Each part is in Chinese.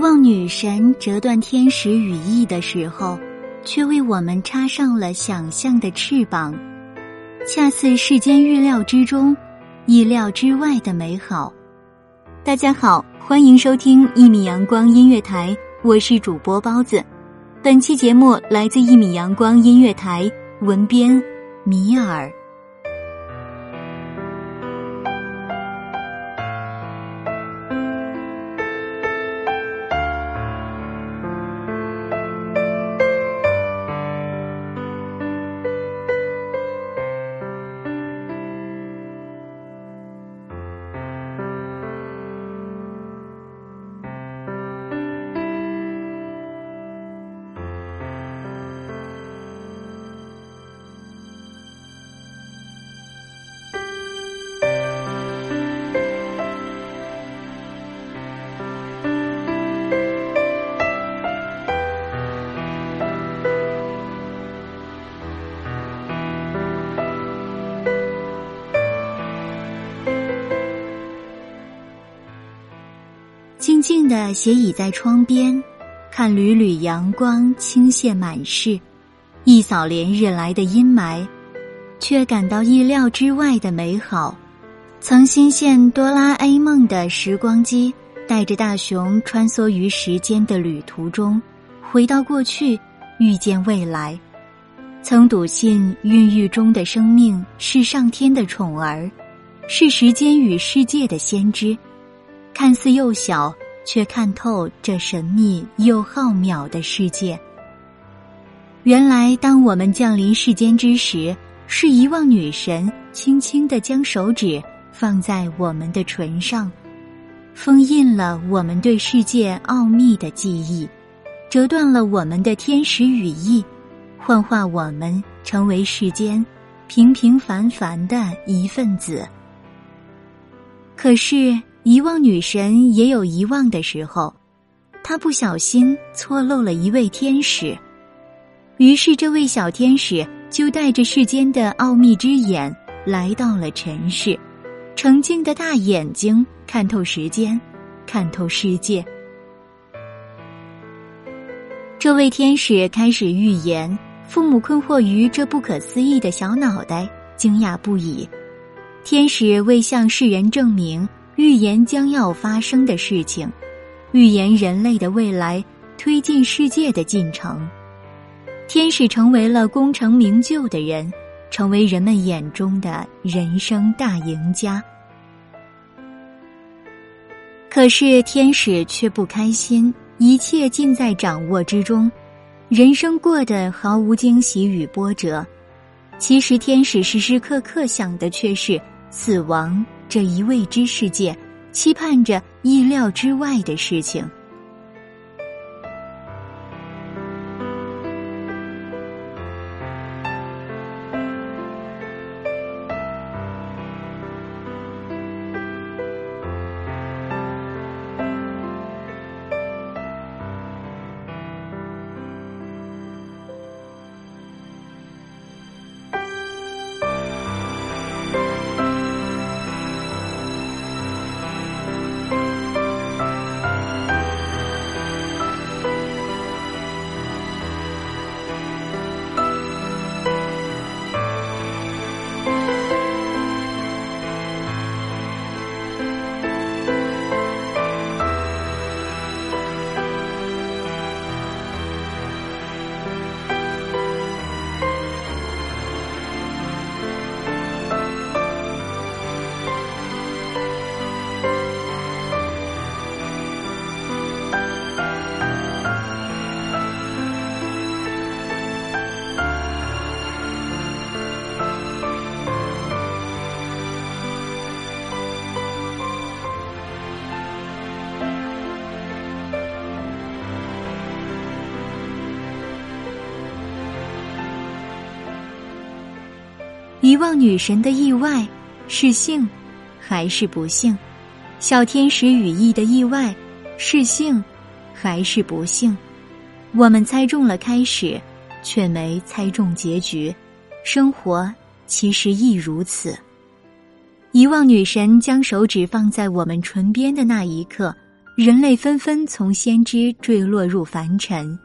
望女神折断天使羽翼的时候，却为我们插上了想象的翅膀，恰似世间预料之中、意料之外的美好。大家好，欢迎收听一米阳光音乐台，我是主播包子。本期节目来自一米阳光音乐台，文编米尔。静静的斜倚在窗边，看缕缕阳光倾泻满室，一扫连日来的阴霾，却感到意料之外的美好。曾心羡哆啦 A 梦的时光机，带着大雄穿梭于时间的旅途中，回到过去，遇见未来。曾笃信孕育中的生命是上天的宠儿，是时间与世界的先知。看似幼小，却看透这神秘又浩渺的世界。原来，当我们降临世间之时，是遗忘女神轻轻的将手指放在我们的唇上，封印了我们对世界奥秘的记忆，折断了我们的天使羽翼，幻化我们成为世间平平凡凡的一份子。可是。遗忘女神也有遗忘的时候，她不小心错漏了一位天使，于是这位小天使就带着世间的奥秘之眼来到了尘世，澄净的大眼睛看透时间，看透世界。这位天使开始预言，父母困惑于这不可思议的小脑袋，惊讶不已。天使为向世人证明。预言将要发生的事情，预言人类的未来，推进世界的进程。天使成为了功成名就的人，成为人们眼中的人生大赢家。可是天使却不开心，一切尽在掌握之中，人生过得毫无惊喜与波折。其实天使时时刻刻想的却是死亡。这一未知世界，期盼着意料之外的事情。望女神的意外是幸还是不幸？小天使羽翼的意外是幸还是不幸？我们猜中了开始，却没猜中结局。生活其实亦如此。遗忘女神将手指放在我们唇边的那一刻，人类纷纷从先知坠落入凡尘。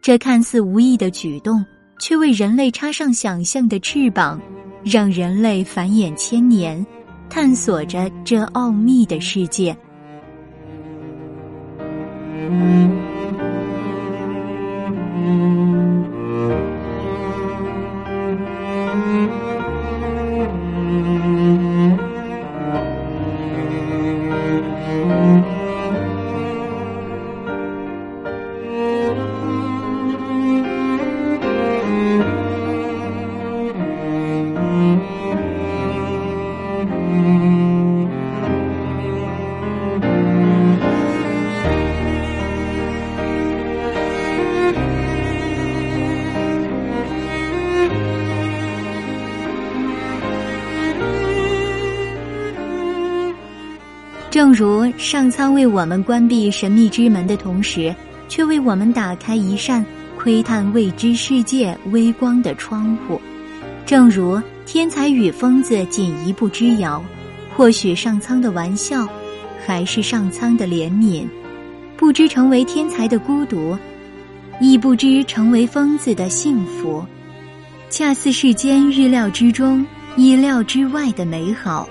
这看似无意的举动，却为人类插上想象的翅膀，让人类繁衍千年，探索着这奥秘的世界。正如上苍为我们关闭神秘之门的同时，却为我们打开一扇窥探未知世界微光的窗户；正如天才与疯子仅一步之遥，或许上苍的玩笑，还是上苍的怜悯；不知成为天才的孤独，亦不知成为疯子的幸福，恰似世间预料之中、意料之外的美好。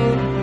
感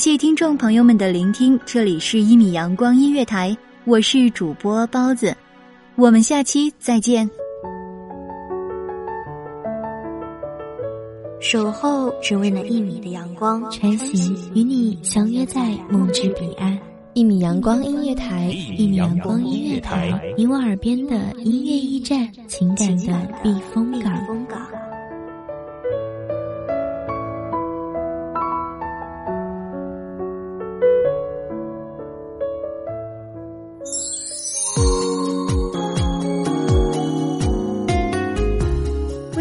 谢听众朋友们的聆听，这里是一米阳光音乐台，我是主播包子，我们下期再见。守候只为那一米的阳光，穿行与你相约在梦之彼岸。一米阳光音乐台，一米阳光音乐台，你我耳边的音乐驿站，情感的避风港。